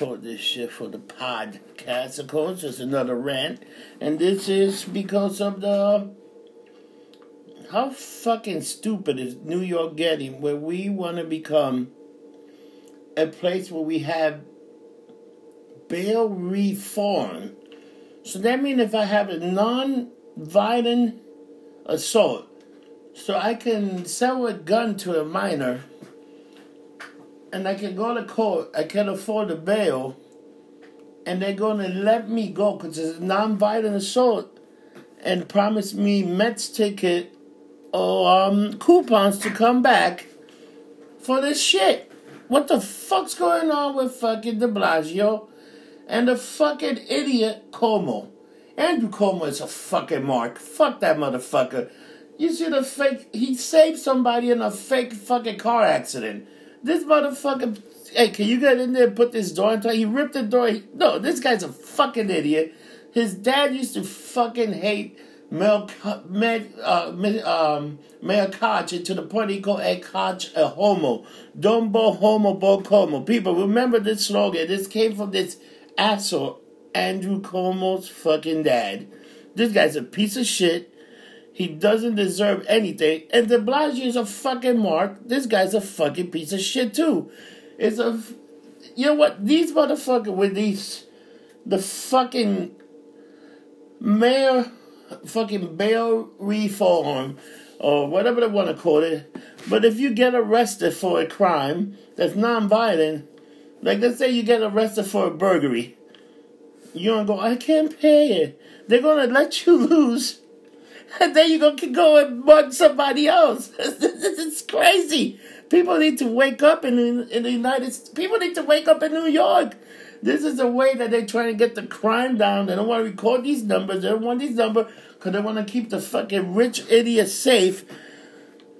record this shit for the podcast, of course. It's another rant. And this is because of the. How fucking stupid is New York getting where we want to become a place where we have bail reform? So that means if I have a non violent assault, so I can sell a gun to a minor and I can go to court, I can afford a bail, and they're going to let me go because it's non-violent assault, and promise me Mets ticket or um, coupons to come back for this shit. What the fuck's going on with fucking De Blasio and the fucking idiot Cuomo? Andrew Cuomo is a fucking mark. Fuck that motherfucker. You see the fake? He saved somebody in a fake fucking car accident. This motherfucker. Hey, can you get in there and put this door in? He ripped the door. No, this guy's a fucking idiot. His dad used to fucking hate Mel, Med, uh, um, Mayor Koch to the point he called a Koch a homo. Dumbo homo bo como. People, remember this slogan. This came from this asshole, Andrew Cuomo's fucking dad. This guy's a piece of shit. He doesn't deserve anything. And De Blasio is a fucking mark. This guy's a fucking piece of shit too. It's a, you know what? These motherfuckers with these, the fucking mayor, fucking bail reform, or whatever they want to call it. But if you get arrested for a crime that's non-violent, like let's say you get arrested for a burglary, you don't go, I can't pay it. They're gonna let you lose and then you can go and mug somebody else. is crazy. People need to wake up in, in the United States. People need to wake up in New York. This is a way that they're trying to get the crime down. They don't want to record these numbers. They don't want these numbers because they want to keep the fucking rich idiots safe.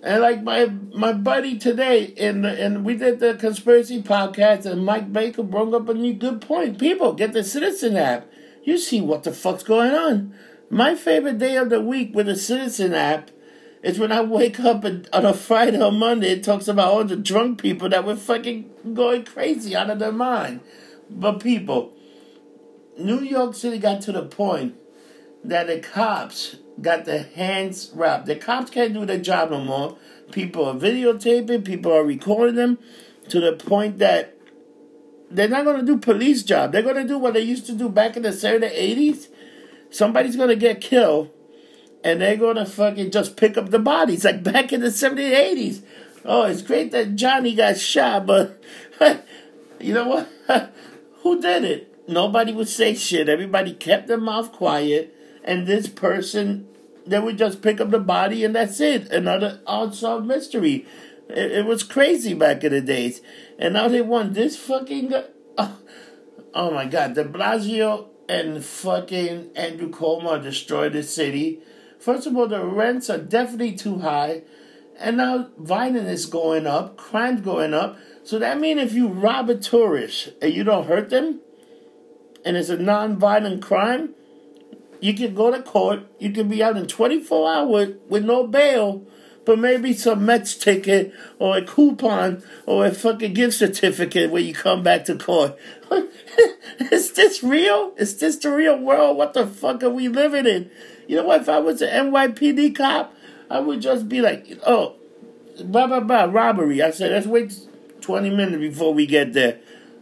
And like my my buddy today, and and we did the conspiracy podcast, and Mike Baker brought up a new good point. People get the Citizen app. You see what the fuck's going on. My favorite day of the week with the Citizen app is when I wake up and, on a Friday or Monday. It talks about all the drunk people that were fucking going crazy out of their mind. But people, New York City got to the point that the cops got their hands wrapped. The cops can't do their job no more. People are videotaping, people are recording them to the point that they're not going to do police job. They're going to do what they used to do back in the 70s, 80s somebody's gonna get killed and they're gonna fucking just pick up the bodies like back in the 70s 80s. Oh, it's great that Johnny got shot, but you know what? Who did it? Nobody would say shit. Everybody kept their mouth quiet, and this person, they would just pick up the body, and that's it. Another unsolved mystery. It, it was crazy back in the days, and now they want this fucking. Oh, oh my God, De Blasio and fucking Andrew Cuomo destroyed the city. First of all, the rents are definitely too high, and now violence is going up, crime's going up. So that means if you rob a tourist and you don't hurt them, and it's a non-violent crime, you can go to court. You can be out in 24 hours with no bail but maybe some Mets ticket or a coupon or a fucking gift certificate when you come back to court. Is this real? Is this the real world? What the fuck are we living in? You know what? If I was an NYPD cop, I would just be like, oh, blah, blah, blah, robbery. I said, let's wait 20 minutes before we get there.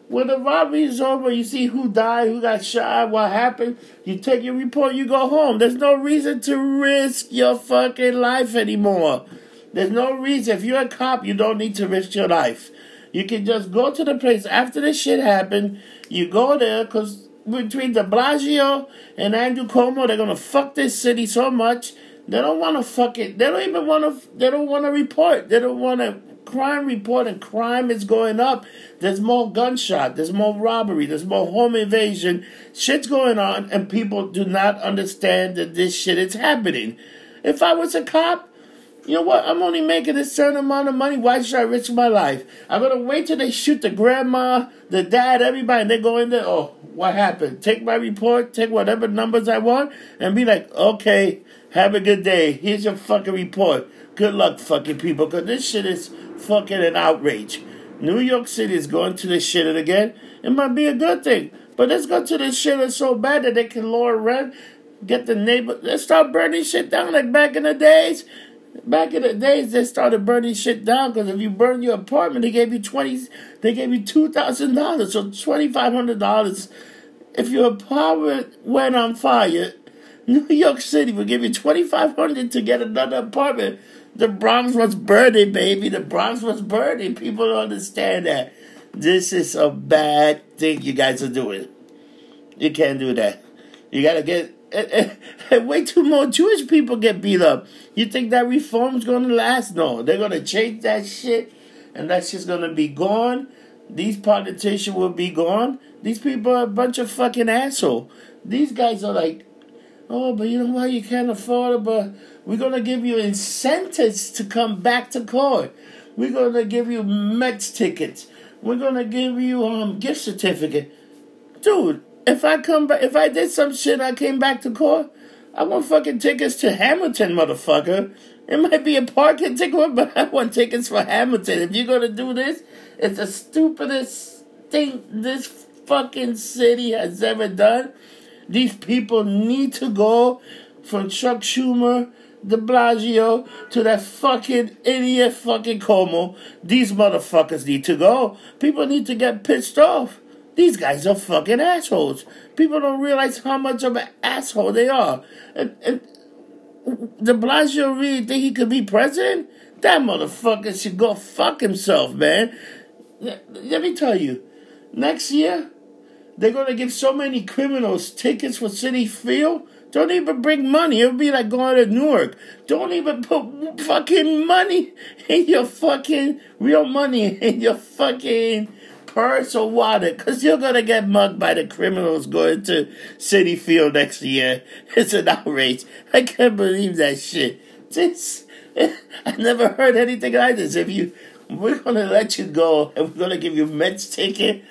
When the robbery is over, you see who died, who got shot, what happened. You take your report, you go home. There's no reason to risk your fucking life anymore. There's no reason. If you're a cop, you don't need to risk your life. You can just go to the place after this shit happened. You go there because between De Blasio and Andrew Cuomo, they're gonna fuck this city so much. They don't want to fuck it. They don't even want to. They don't want to report. They don't want to crime report and crime is going up. There's more gunshot, there's more robbery, there's more home invasion. Shit's going on, and people do not understand that this shit is happening. If I was a cop, you know what? I'm only making a certain amount of money. Why should I risk my life? I'm gonna wait till they shoot the grandma, the dad, everybody, and they go in there. Oh, what happened? Take my report, take whatever numbers I want, and be like, okay, have a good day. Here's your fucking report. Good luck, fucking people, because this shit is fucking an outrage. New York City is going to this shit again. It might be a good thing. But let's go to this shit so bad that they can lower rent, get the neighbor. Let's start burning shit down like back in the days. Back in the days, they started burning shit down because if you burn your apartment, they gave you twenty. They gave you two thousand dollars, so twenty five hundred dollars. If your apartment went on fire, New York City will give you twenty five hundred to get another apartment. The Bronx was burning, baby. The Bronx was burning. People don't understand that. This is a bad thing you guys are doing. You can't do that. You gotta get. Eh, eh, eh, way too more Jewish people get beat up. You think that reform's gonna last? No, they're gonna change that shit, and that's just gonna be gone. These politicians will be gone. These people are a bunch of fucking asshole. These guys are like, oh, but you know what? You can't afford it, but we're gonna give you incentives to come back to court. We're gonna give you Mets tickets. We're gonna give you um gift certificate, dude. If I come back, if I did some shit, I came back to court. I want fucking tickets to Hamilton, motherfucker. It might be a parking ticket, but I want tickets for Hamilton. If you're gonna do this, it's the stupidest thing this fucking city has ever done. These people need to go from Chuck Schumer, de Blasio, to that fucking idiot fucking Cuomo. These motherfuckers need to go. People need to get pissed off. These guys are fucking assholes. People don't realize how much of an asshole they are. And, and de Blasio really think he could be president? That motherfucker should go fuck himself, man. Let me tell you, next year, they're going to give so many criminals tickets for Citi Field. Don't even bring money. It would be like going to Newark. Don't even put fucking money in your fucking real money in your fucking purse or wallet because you're going to get mugged by the criminals going to Citi Field next year. It's an outrage. I can't believe that shit. This, I never heard anything like this. If you, we're going to let you go and we're going to give you a Mets ticket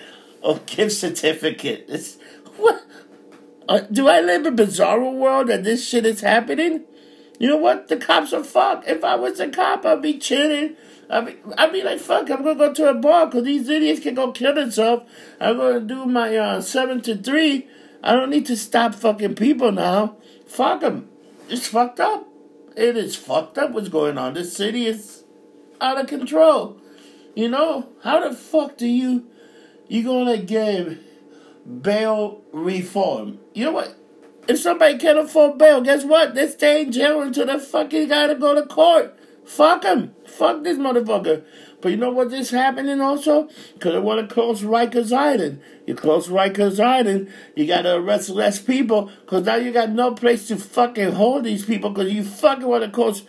or gift certificate. It's, what? Uh, do I live in a bizarre world that this shit is happening? You know what? The cops are fucked. If I was a cop, I'd be chilling. I'd be, I'd be like, fuck, I'm gonna go to a bar because these idiots can go kill themselves. I'm gonna do my uh, 7 to 3. I don't need to stop fucking people now. Fuck them. It's fucked up. It is fucked up what's going on. This city is out of control. You know, how the fuck do you, you gonna give bail reform. You know what? If somebody can't afford bail, guess what? They stay in jail until they fucking gotta go to court. Fuck him. Fuck this motherfucker. But you know what is happening also? Because they want to close Rikers Island. You close Rikers Island, you gotta arrest less people, because now you got no place to fucking hold these people, because you fucking want to close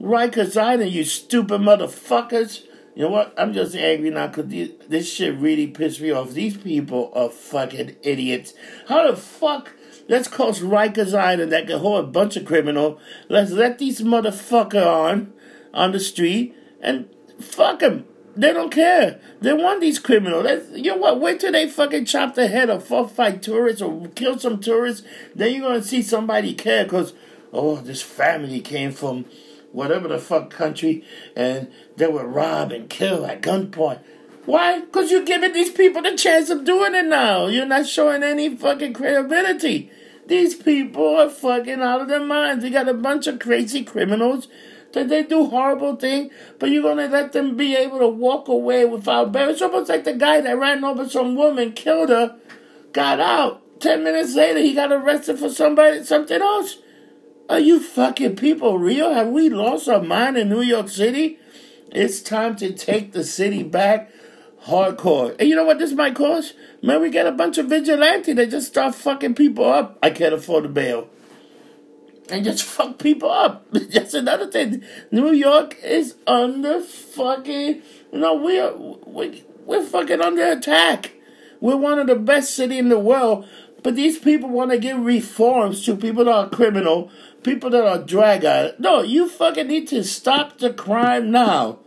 Rikers Island, you stupid motherfuckers. You know what? I'm just angry now because this shit really pissed me off. These people are fucking idiots. How the fuck? Let's close Rikers Island that can hold a bunch of criminals. Let's let these motherfucker on on the street and fuck them. They don't care. They want these criminals. Let's, you know what? Wait till they fucking chop the head of four fight tourists or kill some tourists. Then you're gonna see somebody care because oh, this family came from whatever the fuck country, and they would rob and kill at gunpoint. Why? Because you're giving these people the chance of doing it now. You're not showing any fucking credibility. These people are fucking out of their minds. They got a bunch of crazy criminals that they do horrible things, but you're gonna let them be able to walk away without bail. It's almost like the guy that ran over some woman, killed her, got out. Ten minutes later, he got arrested for somebody, something else. Are you fucking people real? Have we lost our mind in New York City? It's time to take the city back hardcore. And you know what this might cause? Man, we get a bunch of vigilante that just start fucking people up. I can't afford a bail. And just fuck people up. That's another thing. New York is under fucking, you know, we're, we, we're fucking under attack. We're one of the best city in the world, but these people want to give reforms to people that are criminal, people that are drag. No, you fucking need to stop the crime now.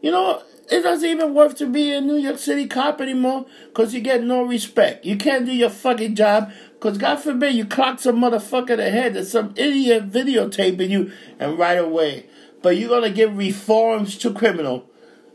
You know, it doesn't even worth to be a New York City cop anymore because you get no respect. You can't do your fucking job because God forbid you clock some motherfucker in the head that some idiot videotaping you and right away. But you're going to give reforms to criminal.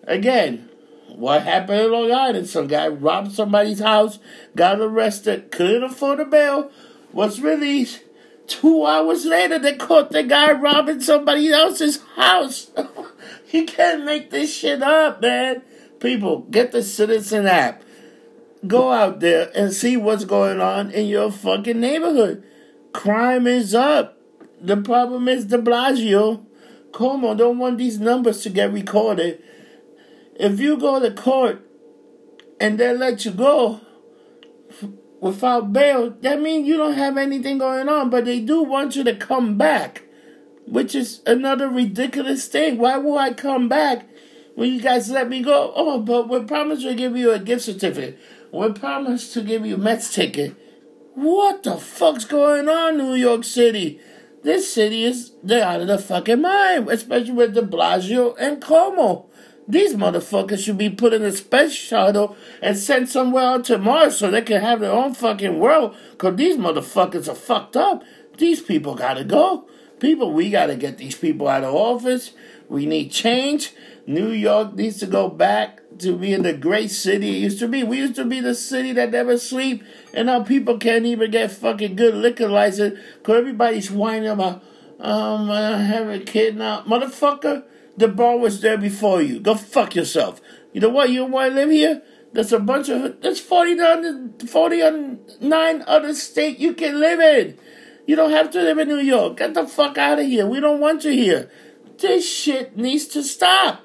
Again, What happened in Long Island? Some guy robbed somebody's house, got arrested, couldn't afford a bail, was released. Two hours later, they caught the guy robbing somebody else's house. you can't make this shit up, man. People, get the Citizen app. Go out there and see what's going on in your fucking neighborhood. Crime is up. The problem is de Blasio. Cuomo don't want these numbers to get recorded. If you go to court and they let you go without bail, that means you don't have anything going on. But they do want you to come back, which is another ridiculous thing. Why will I come back when you guys let me go? Oh, but we promised to give you a gift certificate. We promised to give you a Mets ticket. What the fuck's going on, New York City? This city is they're out of the fucking mind, especially with De Blasio and Cuomo. These motherfuckers should be put in a space shuttle and sent somewhere out to Mars so they can have their own fucking world. Cause these motherfuckers are fucked up. These people gotta go. People, we gotta get these people out of office. We need change. New York needs to go back to being the great city it used to be. We used to be the city that never sleep, and now people can't even get fucking good liquor license because everybody's whining about, um, I have a kid now. Motherfucker, the bar was there before you. Go fuck yourself. You know what? You want to live here? There's a bunch of, there's 49, 49 other states you can live in. You don't have to live in New York. Get the fuck out of here. We don't want you here. This shit needs to stop.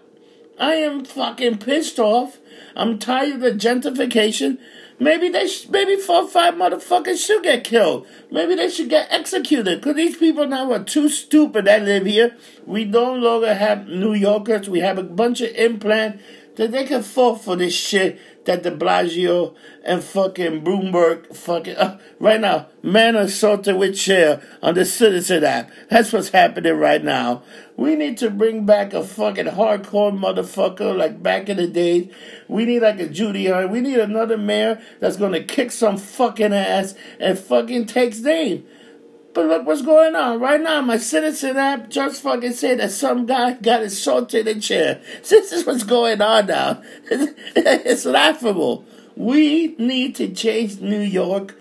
I am fucking pissed off. I'm tired of the gentrification. Maybe they, sh- maybe four or five motherfuckers should get killed. Maybe they should get executed. Cause these people now are too stupid that live here. We no longer have New Yorkers. We have a bunch of implant that they can fall for this shit that De Blasio and fucking Bloomberg fucking uh, right now man assaulted with chair on the Citizen app. That's what's happening right now. We need to bring back a fucking hardcore motherfucker like back in the days. We need like a Judy Hart. We need another mayor that's gonna kick some fucking ass and fucking takes name. But look what's going on right now. My Citizen app just fucking said that some guy got assaulted in chair. This is what's going on now. It's laughable. We need to change New York.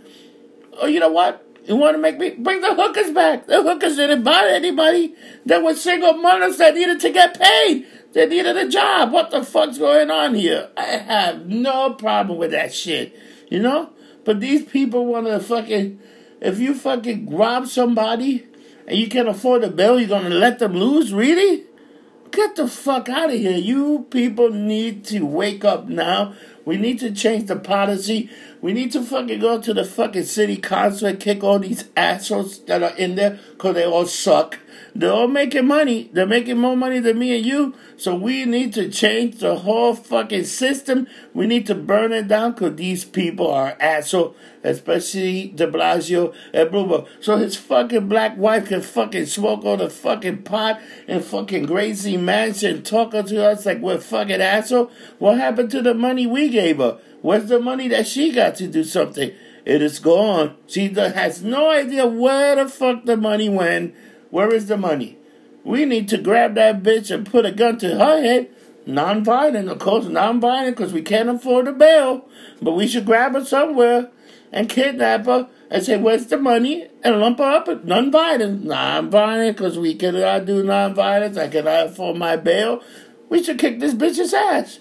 Oh, you know what? You want to make me bring the hookers back? The hookers didn't bother anybody. There were single mothers that needed to get paid. They needed a job. What the fuck's going on here? I have no problem with that shit. You know? But these people want to fucking if you fucking rob somebody and you can't afford the bill, you're gonna let them lose? Really? Get the fuck out of here. You people need to wake up now. We need to change the policy. We need to fucking go to the fucking city council and kick all these assholes that are in there because they all suck. They're all making money. They're making more money than me and you. So we need to change the whole fucking system. We need to burn it down because these people are assholes, especially De Blasio and Bloomberg. So his fucking black wife can fucking smoke on the fucking pot and fucking Gracie Mansion talking to us like we're fucking asshole. What happened to the money we gave her? Where's the money that she got to do something? It is gone. She has no idea where the fuck the money went. Where is the money? We need to grab that bitch and put a gun to her head. Non-violent, of course, non-violent because we can't afford a bail. But we should grab her somewhere and kidnap her and say, "Where's the money?" and lump her up. Non-violent, non-violent because we cannot do non-violence. I cannot afford my bail. We should kick this bitch's ass.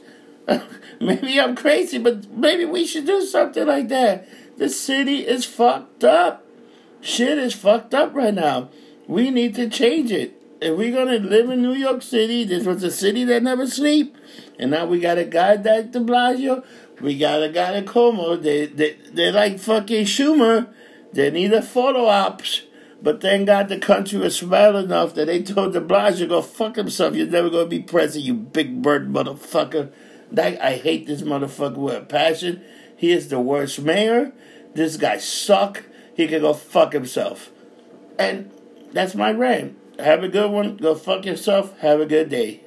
maybe I'm crazy, but maybe we should do something like that. The city is fucked up. Shit is fucked up right now. We need to change it. If we're gonna live in New York City, this was a city that never sleep, and now we got a guy like De Blasio, we got a guy like Cuomo. They they they like fucking Schumer. They need a photo ops. But thank God the country was smart enough that they told De Blasio go fuck himself. You're never gonna be president, you big bird motherfucker. That, I hate this motherfucker with a passion. He is the worst mayor. This guy suck. He can go fuck himself. And that's my rant. Have a good one. Go fuck yourself. Have a good day.